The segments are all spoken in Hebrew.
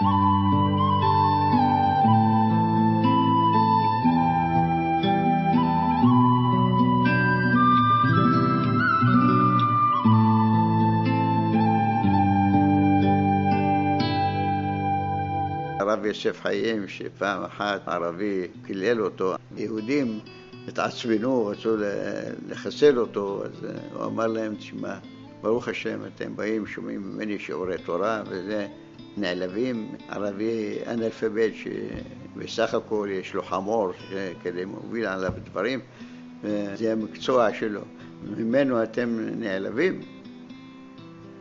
הרב יוסף חיים, שפעם אחת ערבי קילל אותו, יהודים התעצבנו, רצו לחסל אותו, אז הוא אמר להם, תשמע, ברוך השם, אתם באים, שומעים ממני שיעורי תורה וזה, נעלבים, ערבי אנאלפבית שבסך הכל יש לו חמור כדי להוביל עליו דברים, זה המקצוע שלו. ממנו אתם נעלבים?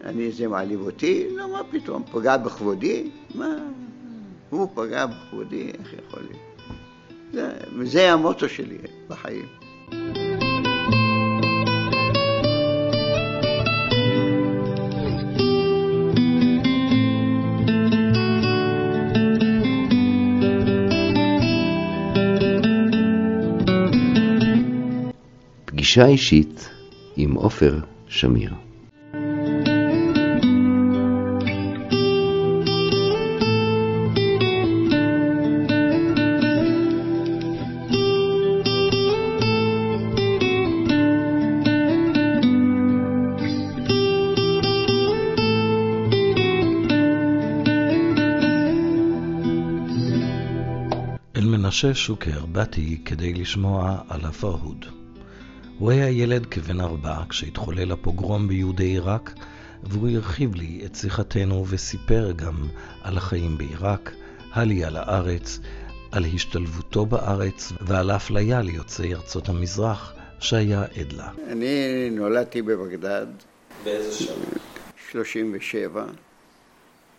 אני, זה מעליב אותי? לא, מה פתאום, פגע בכבודי? מה? הוא פגע בכבודי, איך יכול להיות? זה, וזה המוטו שלי בחיים. פגישה אישית עם עופר שמיר מנשה שוקר באתי כדי לשמוע על הפרהוד. הוא היה ילד כבן ארבע כשהתחולל הפוגרום ביהודי עיראק, והוא הרחיב לי את שיחתנו וסיפר גם על החיים בעיראק, העלייה לארץ, על השתלבותו בארץ ועל האפליה ליוצאי ארצות המזרח שהיה עד לה. אני נולדתי בבגדד. באיזה שנה? 37.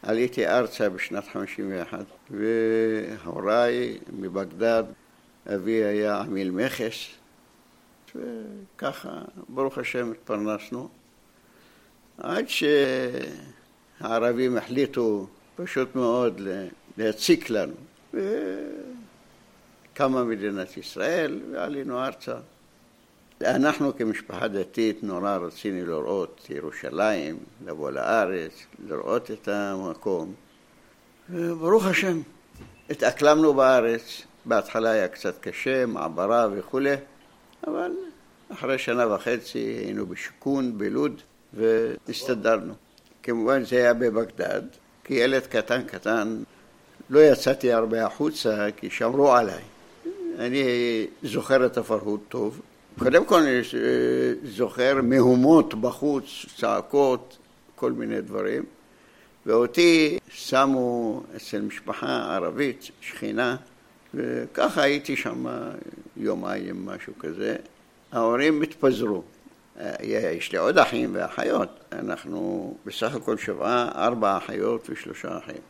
עליתי ארצה בשנת 51, והוריי מבגדד, אבי היה עמיל מכס, וככה, ברוך השם, התפרנסנו. עד שהערבים החליטו פשוט מאוד להציק לנו. וקמה מדינת ישראל ועלינו ארצה. אנחנו כמשפחה דתית נורא רצינו לראות ירושלים, לבוא לארץ, לראות את המקום. וברוך השם, התאקלמנו בארץ. בהתחלה היה קצת קשה, מעברה וכולי, אבל אחרי שנה וחצי היינו בשיכון, בלוד, והסתדרנו. כמובן זה היה בבגדד, כי ילד קטן קטן לא יצאתי הרבה החוצה כי שמרו עליי. אני זוכר את הפרהוד טוב. קודם כל אני זוכר מהומות בחוץ, צעקות, כל מיני דברים. ואותי שמו אצל משפחה ערבית, שכינה, וככה הייתי שם יומיים, משהו כזה. ההורים התפזרו. יש לי עוד אחים ואחיות. אנחנו בסך הכל שבעה, ארבע אחיות ושלושה אחים.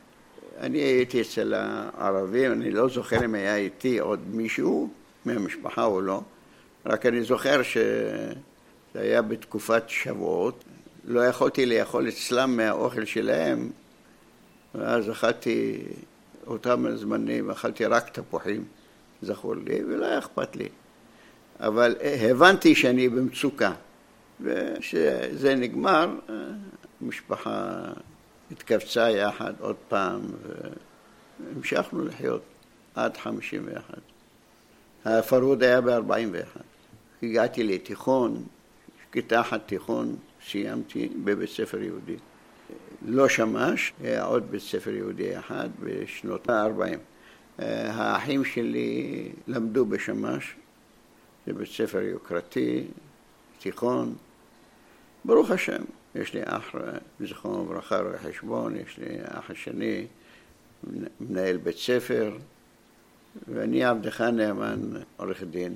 אני הייתי אצל הערבים, אני לא זוכר אם היה איתי עוד מישהו מהמשפחה או לא, רק אני זוכר שזה היה בתקופת שבועות, לא יכולתי לאכול אצלם מהאוכל שלהם, ואז אכלתי אותם זמנים, אכלתי רק תפוחים, זכור לי, ולא היה אכפת לי. אבל הבנתי שאני במצוקה, וכשזה נגמר, המשפחה התכווצה יחד עוד פעם, והמשכנו לחיות עד חמישים ואחת. הפרהוד היה ב-41. הגעתי לתיכון, כיתה אחת תיכון סיימתי בבית ספר יהודי. לא שמש, היה עוד בית ספר יהודי אחד בשנות ה-40. האחים שלי למדו בשמש, זה בית ספר יוקרתי, תיכון. ברוך השם, יש לי אח, זכרונו לברכה, רואה חשבון, יש לי אח השני, מנהל בית ספר, ואני עבדך נאמן, עורך דין.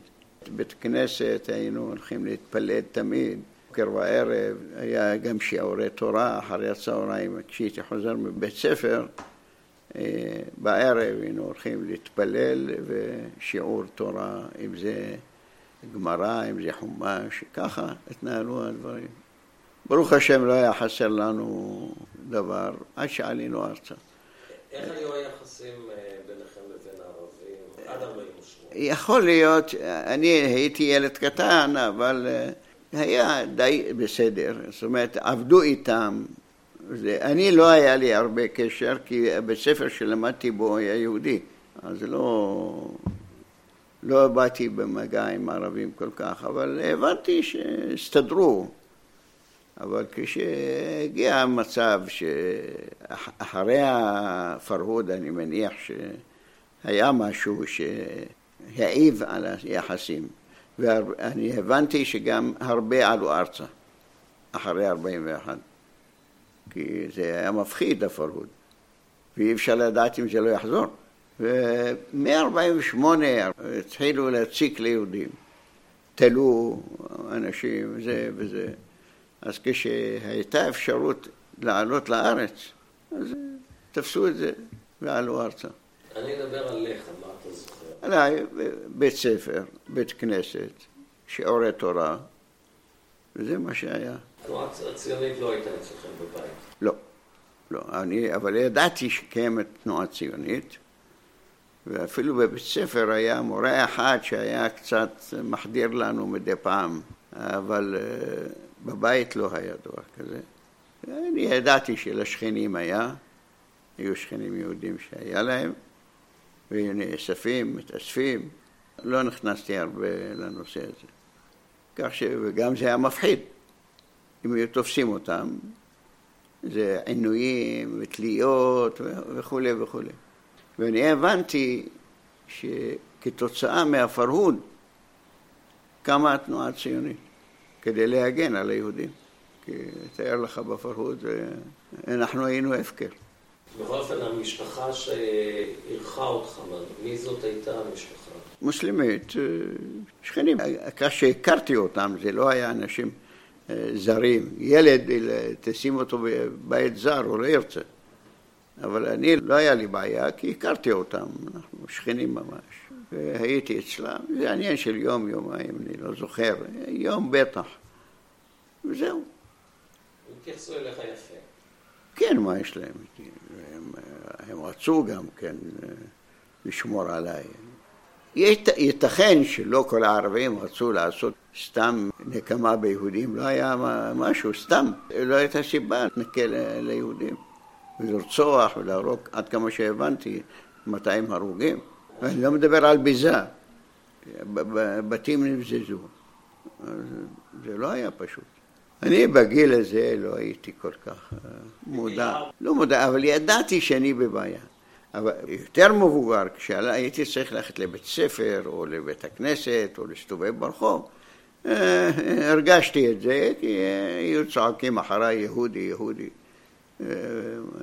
בית כנסת היינו הולכים להתפלל תמיד, בוקר וערב, היה גם שיעורי תורה אחרי הצהריים, כשהייתי חוזר מבית ספר, בערב היינו הולכים להתפלל ושיעור תורה, אם זה גמרא, אם זה חומש, ככה התנהלו הדברים. ברוך השם לא היה חסר לנו דבר עד שעלינו ארצה. איך היו היחסים ביניכם לבין הערבים עד 48? יכול להיות, אני הייתי ילד קטן, אבל היה די בסדר. זאת אומרת, עבדו איתם, זה, אני לא היה לי הרבה קשר, כי בית ספר שלמדתי בו היה יהודי, אז לא, לא באתי במגע עם ערבים כל כך, אבל הבנתי שהסתדרו. אבל כשהגיע המצב שאחרי הפרהוד, אני מניח שהיה משהו שהעיב על היחסים, ואני הבנתי שגם הרבה עלו ארצה אחרי 41, כי זה היה מפחיד הפרהוד, ואי אפשר לדעת אם זה לא יחזור. ומ-48 התחילו להציק ליהודים, תלו אנשים, זה וזה. אז כשהייתה אפשרות לעלות לארץ, אז תפסו את זה ועלו ארצה. אני אדבר עליך, מה אתה זוכר? עליי, בית ספר, בית כנסת, שיעורי תורה, וזה מה שהיה. התנועה הציונית לא הייתה אצלכם בבית. לא, לא. אני, אבל ידעתי שקיימת תנועה ציונית, ואפילו בבית ספר היה מורה אחד שהיה קצת מחדיר לנו מדי פעם, אבל אה, בבית לא היה דבר כזה. אני ידעתי שלשכנים היה, היו שכנים יהודים שהיה להם, והיו נאספים, מתאספים. לא נכנסתי הרבה לנושא הזה. כך ש... וגם זה היה מפחיד. אם היו תופסים אותם, זה עינויים ותליות וכולי וכולי. ואני הבנתי שכתוצאה מהפרהוד קמה התנועה הציונית. כדי להגן על היהודים. כי תאר לך בפרהוד, אנחנו היינו הפקר. בכל אופן, המשפחה שאירחה אותך, מי זאת הייתה המשפחה? מוסלמית, אה, שכנים. כאשר הכרתי אותם, זה לא היה אנשים אה, זרים. ילד, תשים אותו בבית זר, הוא לא ירצה. אבל אני, לא היה לי בעיה, כי הכרתי אותם, אנחנו שכנים ממש. והייתי אצלם, זה עניין של יום, יומיים, אני לא זוכר, יום בטח, וזהו. התייחסו אליך יפה. כן, מה יש להם? הם, הם רצו גם כן לשמור עליי. ייתכן שלא כל הערבים רצו לעשות סתם נקמה ביהודים, לא היה משהו, סתם, לא הייתה סיבה להתנכל ליהודים ולרצוח ולהרוג, עד כמה שהבנתי, 200 הרוגים. אני לא מדבר על ביזה, בתים נבזזו. זה לא היה פשוט. אני בגיל הזה לא הייתי כל כך אה, מודע, לא מודע, אבל ידעתי שאני בבעיה. אבל יותר מבוגר, כשהייתי צריך ללכת לבית ספר או לבית הכנסת או להסתובב ברחוב, אה, הרגשתי את זה, כי היו צועקים אחריי יהודי, יהודי, אה,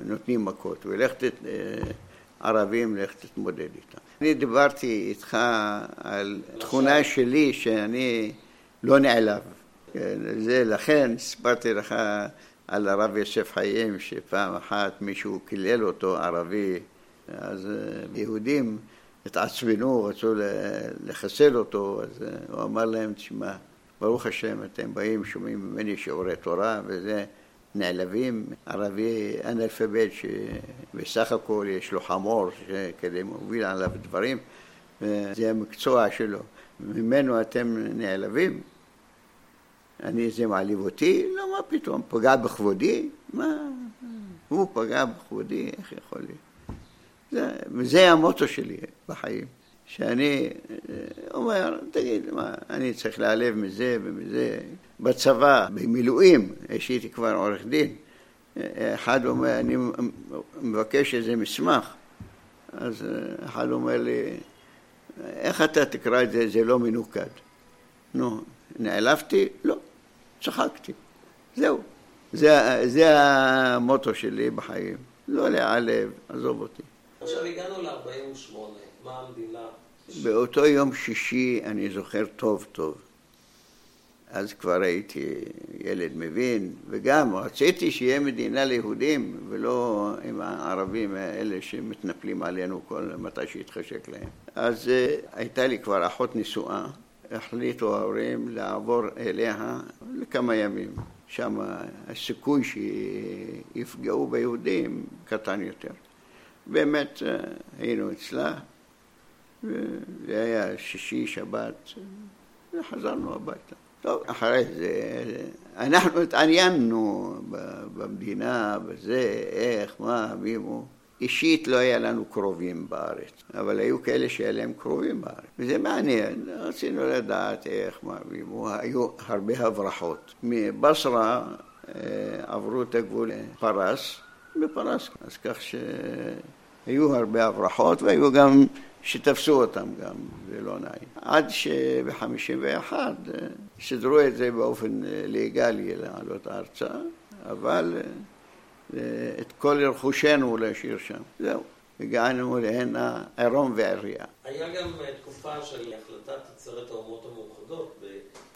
נותנים מכות, ולכת ערבים, לך תתמודד איתם. אני דיברתי איתך על תכונה שלי שאני לא נעלב. כן, זה לכן סיפרתי לך על הרב יוסף חיים, שפעם אחת מישהו קילל אותו, ערבי, אז אה, יהודים התעצבנו, רצו לחסל אותו, אז אה, הוא אמר להם, תשמע, ברוך השם, אתם באים, שומעים ממני שיעורי תורה, וזה נעלבים, ערבי אנאלפבית שבסך הכל יש לו חמור כדי להוביל עליו דברים, זה המקצוע שלו. ממנו אתם נעלבים? אני, זה מעליב אותי? לא, מה פתאום, פגע בכבודי? מה, הוא פגע בכבודי, איך יכול להיות? זה, וזה המוטו שלי בחיים, שאני אה, אומר, תגיד, מה, אני צריך להיעלב מזה ומזה. בצבא, במילואים, שהייתי כבר עורך דין, אחד אומר, אני מבקש איזה מסמך, אז אחד אומר לי, איך אתה תקרא את זה, זה לא מנוקד. נו, נעלבתי? לא, צחקתי. זהו. זה, זה המוטו שלי בחיים. לא להיעלב, עזוב אותי. עכשיו הגענו ל-48, מה המדינה? באותו יום שישי אני זוכר טוב טוב. אז כבר הייתי ילד מבין, וגם רציתי שיהיה מדינה ליהודים ולא עם הערבים האלה שמתנפלים עלינו כל מתי שהתחשק להם. אז uh, הייתה לי כבר אחות נשואה, החליטו ההורים לעבור אליה לכמה ימים. שם הסיכוי שיפגעו ביהודים קטן יותר. באמת uh, היינו אצלה, וזה היה שישי, שבת, וחזרנו הביתה. טוב, אחרי זה, אנחנו התעניינו במדינה, בזה, איך, מה, מי הוא. אישית לא היה לנו קרובים בארץ, אבל היו כאלה שהיה להם קרובים בארץ. וזה מעניין, רצינו לדעת איך, מה. היו הרבה הברחות. מבשרה אה, עברו את הגבול לפרס, בפרס, אז כך שהיו הרבה הברחות והיו גם שתפסו אותם גם, זה לא נעים. עד שב-51 אה, סידרו את זה באופן אה, לגלי לעלות ארצה, אבל את כל רכושנו להשאיר שם. זהו. הגענו להנה עירום ועירייה. היה גם תקופה של החלטת עצרת האומות המאוחדות ב...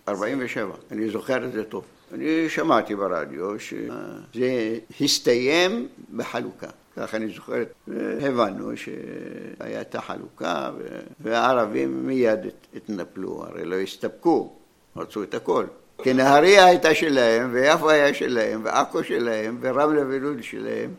47, אני זוכר את זה טוב. אני שמעתי ברדיו שזה הסתיים בחלוקה. כך אני זוכר, הבנו שהייתה חלוקה והערבים מיד התנפלו, הרי לא הסתפקו, רצו את הכל. כי נהריה הייתה שלהם, ויפו היה שלהם, ועכו שלהם, ורמלה ולוד שלהם,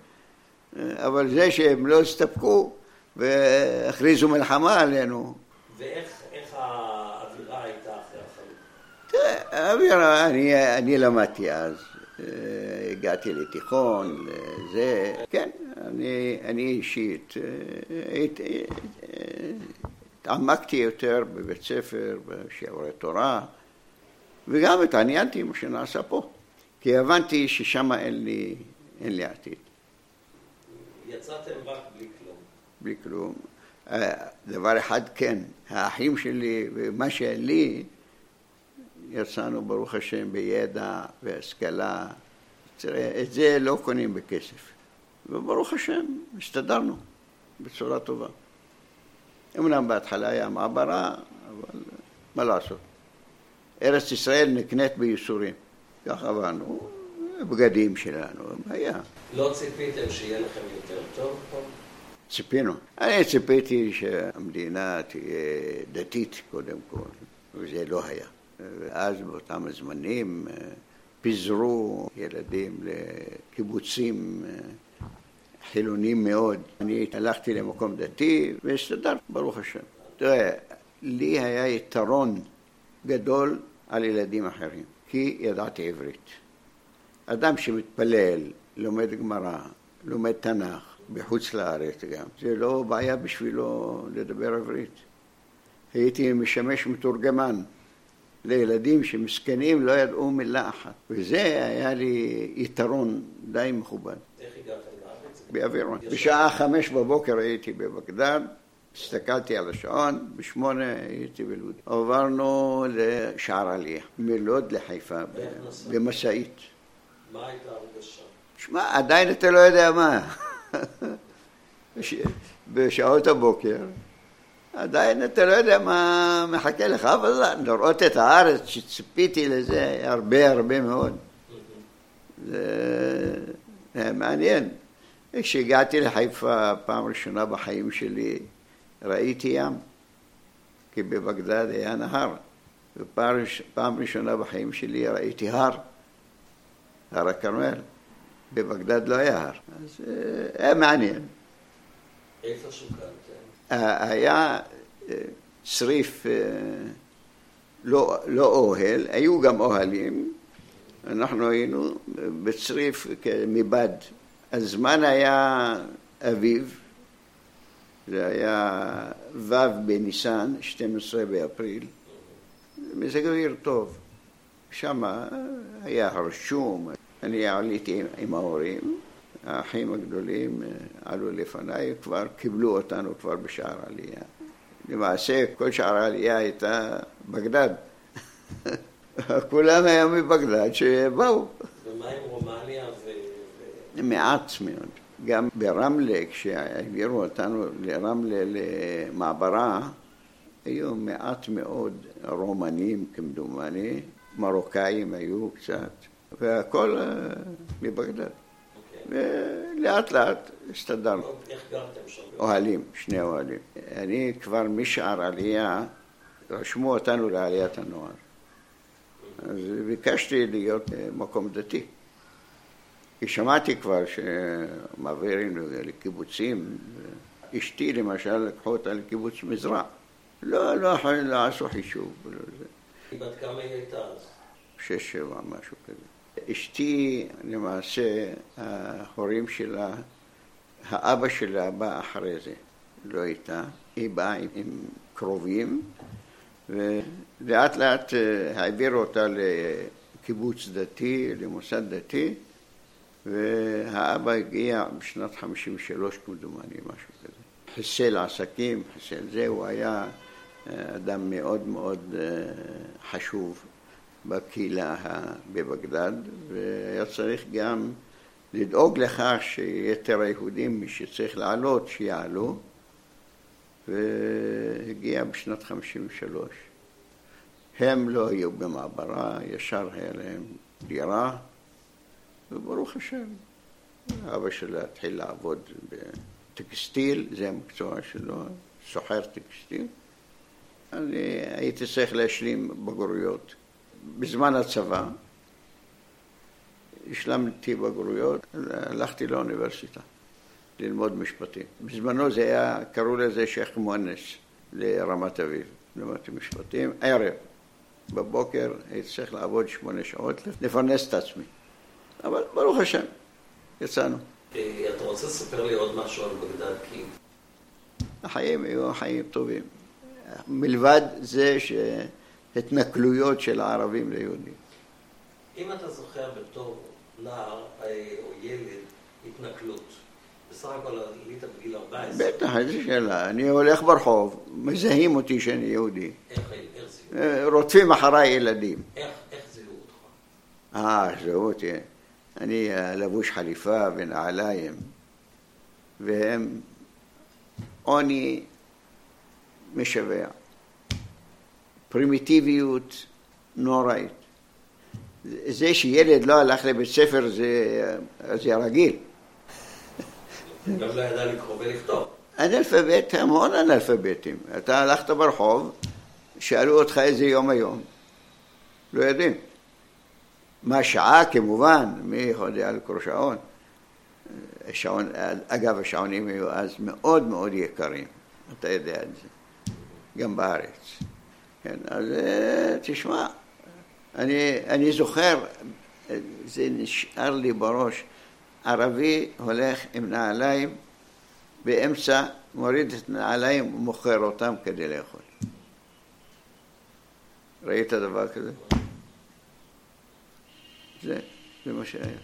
אבל זה שהם לא הסתפקו והכריזו מלחמה עלינו. ואיך האווירה הייתה אחרי החלוקה? תראה, האווירה, אני, אני למדתי אז. הגעתי לתיכון, זה, כן, אני, אני אישית התעמקתי יותר בבית ספר, בשיעורי תורה, וגם התעניינתי עם מה שנעשה פה, כי הבנתי ששם אין לי, אין לי עתיד. יצאתם רק בלי כלום. בלי כלום. דבר אחד כן, האחים שלי ומה שלי, יצאנו ברוך השם בידע והשכלה. את זה לא קונים בכסף. וברוך השם, הסתדרנו בצורה טובה. אמנם בהתחלה היה מעברה, אבל מה לעשות. ארץ ישראל נקנית בייסורים. כך עברנו, הבגדים שלנו, היה. לא ציפיתם שיהיה לכם יותר טוב פה? ציפינו. אני ציפיתי שהמדינה תהיה דתית קודם כל, וזה לא היה. ואז באותם הזמנים פיזרו ילדים לקיבוצים חילונים מאוד. אני הלכתי למקום דתי והסתדרתי, ברוך השם. תראה, לי היה יתרון גדול על ילדים אחרים, כי ידעתי עברית. אדם שמתפלל, לומד גמרא, לומד תנ"ך, בחוץ לארץ גם, זה לא בעיה בשבילו לדבר עברית. הייתי משמש מתורגמן לילדים שמסכנים לא ידעו מילה אחת, וזה היה לי יתרון די מכובד. איך הגעתם לארץ? באווירון. בשעה חמש בבוקר הייתי בבגדד, הסתכלתי על השעון, בשמונה הייתי בלוד. עברנו לשער עלייה, מלוד לחיפה, במשאית. מה הייתה הרגשה? שמע, עדיין אתה לא יודע מה. בשעות הבוקר, עדיין אתה לא יודע מה מחכה לך, אבל לראות את הארץ שציפיתי לזה הרבה הרבה מאוד. זה מעניין. כשהגעתי לחיפה פעם ראשונה בחיים שלי, ראיתי ים, כי בבגדד היה נהר. ופעם ראשונה בחיים שלי ראיתי הר, הר הכרמל. בבגדד לא היה הר. אז היה מעניין. איפה שוקלתם? היה צריף, לא, לא אוהל, היו גם אוהלים, אנחנו היינו בצריף מבד. הזמן היה אביב, זה היה ו' בניסן, 12 באפריל, מזג אוויר טוב. שם היה הרשום, אני עליתי עם ההורים, האחים הגדולים אה, עלו לפניי, כבר קיבלו אותנו כבר בשער עלייה. למעשה כל שער העלייה הייתה בגדד. כולם היו מבגדד שבאו. ומה עם רומניה ו... מעט מאוד. גם ברמלה, כשהעבירו אותנו לרמלה למעברה, היו מעט מאוד רומנים כמדומני, מרוקאים היו קצת, והכל אה, מבגדד. ולאט לאט הסתדרנו. איך גרתם שם? אוהלים, שני אוהלים. אני כבר משער עלייה, רשמו אותנו לעליית הנוער. אז ביקשתי להיות מקום דתי. כי שמעתי כבר שמעבירים לקיבוצים, אשתי למשל לקחו אותה לקיבוץ מזרע. לא, לא, לא עשו חישוב. בת כמה היא הייתה אז? שש, שבע, משהו כזה. אשתי, למעשה, ההורים שלה, האבא שלה בא אחרי זה, לא הייתה. היא באה עם, עם קרובים, ולאט לאט אה, העבירו אותה לקיבוץ דתי, למוסד דתי, והאבא הגיע בשנת 53 כמדומני, משהו כזה. חיסל עסקים, חיסל זה, הוא היה אה, אדם מאוד מאוד אה, חשוב בקהילה בבגדד, והיה צריך גם לדאוג לכך שיתר היהודים, מי שצריך לעלות, שיעלו, והגיע בשנת 53. הם לא היו במעברה, ישר היה להם דירה, וברוך השם, אבא שלה התחיל לעבוד בטקסטיל, זה המקצוע שלו, סוחר טקסטיל. אני הייתי צריך להשלים בגרויות. בזמן הצבא השלמתי בגרויות, הלכתי לאוניברסיטה ללמוד משפטים. בזמנו זה היה, קראו לזה שייח' מואנס לרמת אביב. למדתי משפטים, ערב. בבוקר הייתי צריך לעבוד שמונה שעות, לפרנס את עצמי. אבל ברוך השם, יצאנו. אה, אתה רוצה לספר לי עוד משהו על בגדד? כי... החיים היו חיים טובים. מלבד זה שהתנכלויות של הערבים ליהודים. אם אתה זוכר בתור נער אה, או ילד התנכלות, בסך הכל עלית בגיל 14. בטח, איזה שאלה. אני הולך ברחוב, מזהים אותי שאני יהודי. איך, זיהו? אה, רודפים אחריי ילדים. איך, איך זיהו אותך? אה, זיהו אותי. אני לבוש חליפה ונעליים, והם עוני משווע. פרימיטיביות נוראית. זה שילד לא הלך לבית ספר זה, זה רגיל. גם לא ידע לקרוא ולכתוב. אנאלפבית, המון אנאלפביתים. אתה הלכת ברחוב, שאלו אותך איזה יום היום. לא יודעים. מה שעה כמובן, מי יודע לקרוא שעון? שעון, אגב, השעונים היו אז מאוד מאוד יקרים, אתה יודע את זה, גם בארץ. כן, אז אה, תשמע, אני, אני זוכר, זה נשאר לי בראש, ערבי הולך עם נעליים באמצע, מוריד את הנעליים ומוכר אותם כדי לאכול. ראית דבר כזה? זה, זה מה שהיה.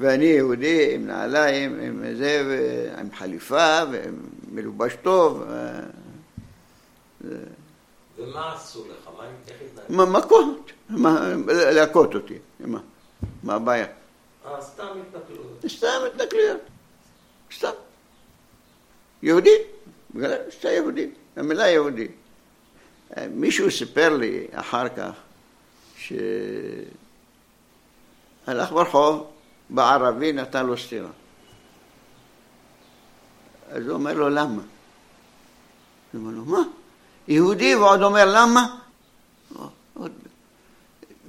ואני יהודי עם נעליים, עם זה, עם חליפה, ומלובש טוב. אה, ומה עשו לך? מה, איך התנהגו? מכות, להכות אותי. מה? מה הבעיה? אה, סתם התנכלויות. סתם התנכלויות. סתם. יהודי, בגלל שאתה יהודי, המילה יהודי. אה, מישהו סיפר לי אחר כך שהלך ברחוב, בערבי נתן לו סטירה. אז הוא אומר לו, למה? הוא אומר לו, מה? יהודי ועוד אומר למה?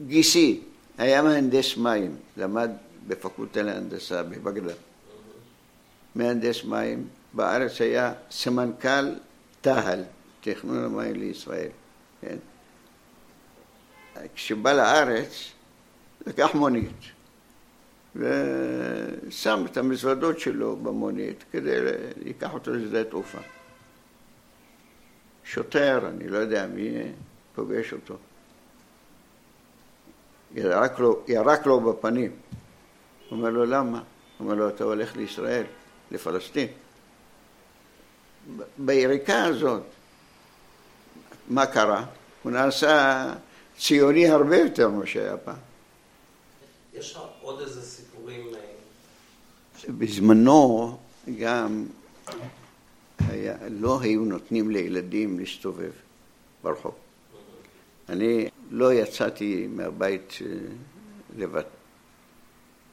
גיסי היה מהנדס מים, למד בפקולטה להנדסה בבגדד. מהנדס מים, בארץ היה סמנכ"ל תה"ל, תכנון המים לישראל. כן? כשבא לארץ, לקח מונית ושם את המזוודות שלו במונית כדי לקח אותו לשדה תעופה. שוטר, אני לא יודע מי, פוגש אותו. ירק לו, ירק לו בפנים. הוא אומר לו, למה? הוא אומר לו, אתה הולך לישראל, לפלסטין. ביריקה הזאת, מה קרה? הוא נעשה ציוני הרבה יותר ממה שהיה פעם. יש עוד איזה סיפורים? אה? בזמנו גם היה, לא היו נותנים לילדים להסתובב ברחוב. אני לא יצאתי מהבית אה, לבד.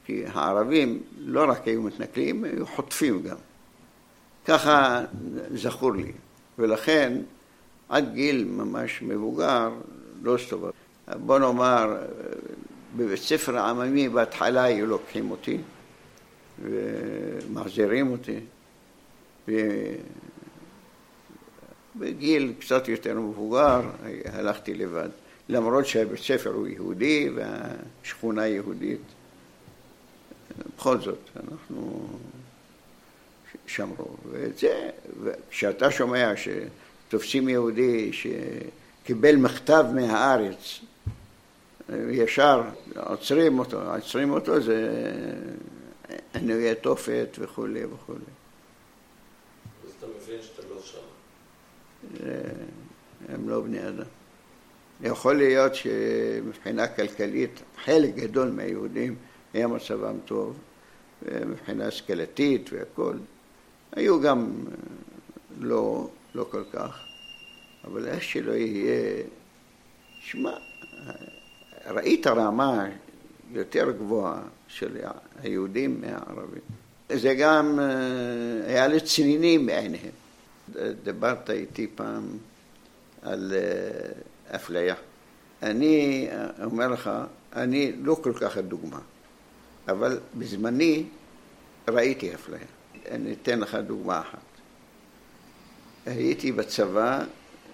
כי הערבים לא רק היו מתנכלים, היו חוטפים גם. ככה זכור לי. ולכן עד גיל ממש מבוגר לא הסתובב. בוא נאמר, בבית ספר העממי בהתחלה היו לוקחים אותי ומחזירים אותי. ובגיל קצת יותר מבוגר הלכתי לבד. למרות שהבית ספר הוא יהודי והשכונה יהודית. בכל זאת, אנחנו שמרו. ואת זה, כשאתה שומע שתופסים יהודי שקיבל מכתב מהארץ, ישר עוצרים אותו, עוצרים אותו זה עינויי תופת וכולי וכולי. אז אתה מבין שאתה לא שם. הם לא בני אדם. יכול להיות שמבחינה כלכלית חלק גדול מהיהודים היה מצבם טוב, מבחינה השכלתית והכול. היו גם לא, לא כל כך, אבל איך שלא יהיה, שמע, ראית רמה יותר גבוהה של היהודים מהערבים. זה גם היה לצנינים בעיניהם. דיברת איתי פעם על אפליה. אני אומר לך, אני לא כל כך הדוגמה, אבל בזמני ראיתי אפליה. אני אתן לך דוגמה אחת. הייתי בצבא,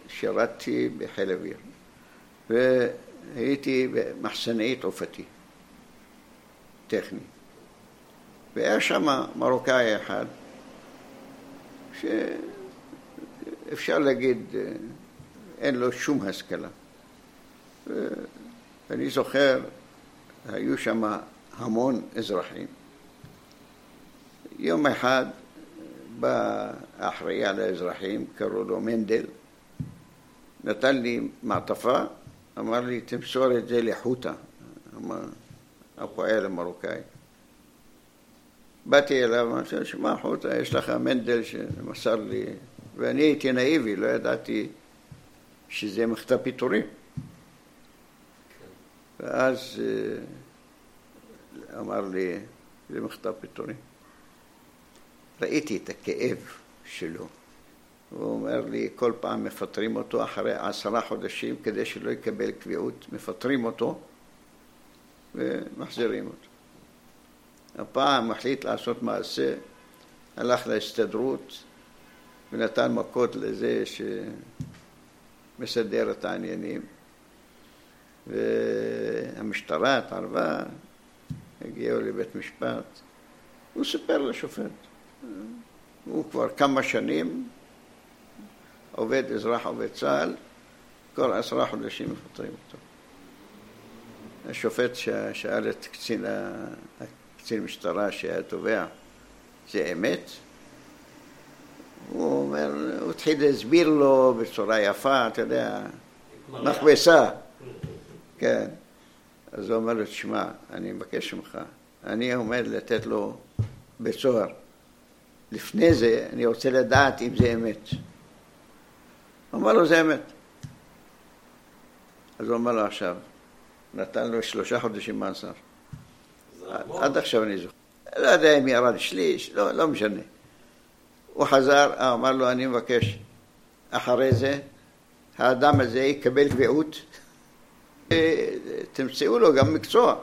שירתתי בחיל אוויר, והייתי במחסנאי תעופתי, טכני. והיה שם מרוקאי אחד, שאפשר להגיד, אין לו שום השכלה. ואני זוכר, היו שם המון אזרחים. יום אחד בא האחראי על האזרחים, קראו לו מנדל, נתן לי מעטפה, אמר לי, תמסור את זה לחוטה, הפועל המרוקאי. באתי אליו, אמרתי לו, שמע חוטה, יש לך מנדל שמסר לי, ואני הייתי נאיבי, לא ידעתי שזה מכתב פיטורים. ואז אמר לי, זה מכתב פיטורים. ראיתי את הכאב שלו. הוא אומר לי, כל פעם מפטרים אותו אחרי עשרה חודשים כדי שלא יקבל קביעות, מפטרים אותו ומחזירים אותו. הפעם החליט לעשות מעשה, הלך להסתדרות ונתן מכות לזה שמסדר את העניינים. והמשטרה התערבה, הגיעו לבית משפט. הוא סיפר לשופט. הוא כבר כמה שנים עובד אזרח עובד צה"ל, כל עשרה חודשים מפטרים אותו. השופט שאל את קצין, קצין משטרה שהיה תובע, זה אמת? הוא אומר, הוא התחיל להסביר לו בצורה יפה, אתה יודע, מכבסה. כן. אז הוא אומר לו, תשמע, אני מבקש ממך, אני עומד לתת לו בית סוהר. לפני זה אני רוצה לדעת אם זה אמת. הוא אמר לו, זה אמת. אז הוא אמר לו עכשיו, נתן לו שלושה חודשים מאסר. עד עכשיו אני זוכר. לא יודע אם ירד שליש, לא, לא משנה. הוא חזר, אמר לו, אני מבקש, אחרי זה, האדם הזה יקבל קביעות, תמצאו לו גם מקצוע.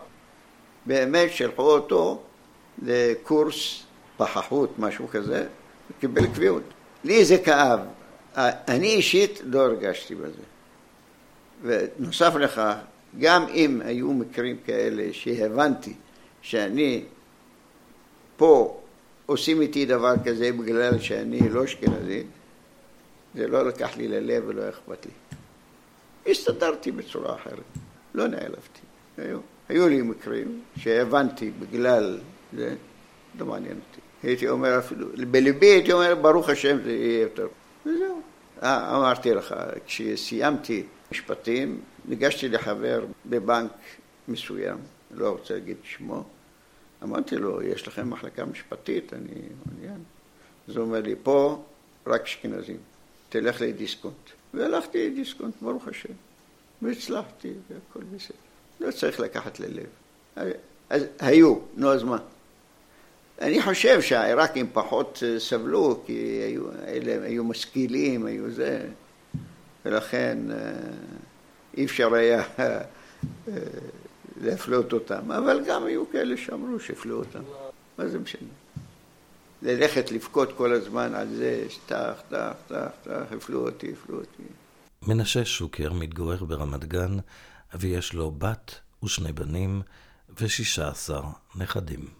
באמת שלחו אותו לקורס פחחות, משהו כזה, וקיבל קביעות. לי זה כאב. אני אישית לא הרגשתי בזה. ונוסף לכך, גם אם היו מקרים כאלה שהבנתי שאני פה עושים איתי דבר כזה בגלל שאני לא אשכנזי, זה לא לקח לי ללב ולא אכפת לי. הסתדרתי בצורה אחרת, לא נעלבתי. היו, היו לי מקרים שהבנתי בגלל זה, לא מעניין אותי. הייתי אומר אפילו, בליבי הייתי אומר, ברוך השם זה יהיה יותר. וזהו. אה, אמרתי לך, כשסיימתי משפטים, ניגשתי לחבר בבנק מסוים, לא רוצה להגיד שמו, אמרתי לו, יש לכם מחלקה משפטית, אני מעוניין. אז הוא אומר לי, פה רק אשכנזים, תלך לדיסקונט. והלכתי לדיסקונט, ברוך השם, והצלחתי, והכל בסדר. לא צריך לקחת ללב. אז היו, נו אז מה? אני חושב שהעיראקים פחות אה, סבלו, כי היו, אלה היו משכילים, היו זה, ולכן אה, אי אפשר היה אה, להפלות אותם, אבל גם היו כאלה שאמרו שהפלו אותם, מה זה משנה? ללכת לבכות כל הזמן על זה, שטח, טח, טח, טח, הפלו אותי, הפלו אותי. מנשה שוקר מתגורר ברמת גן, ויש לו בת ושני בנים ושישה עשר נכדים.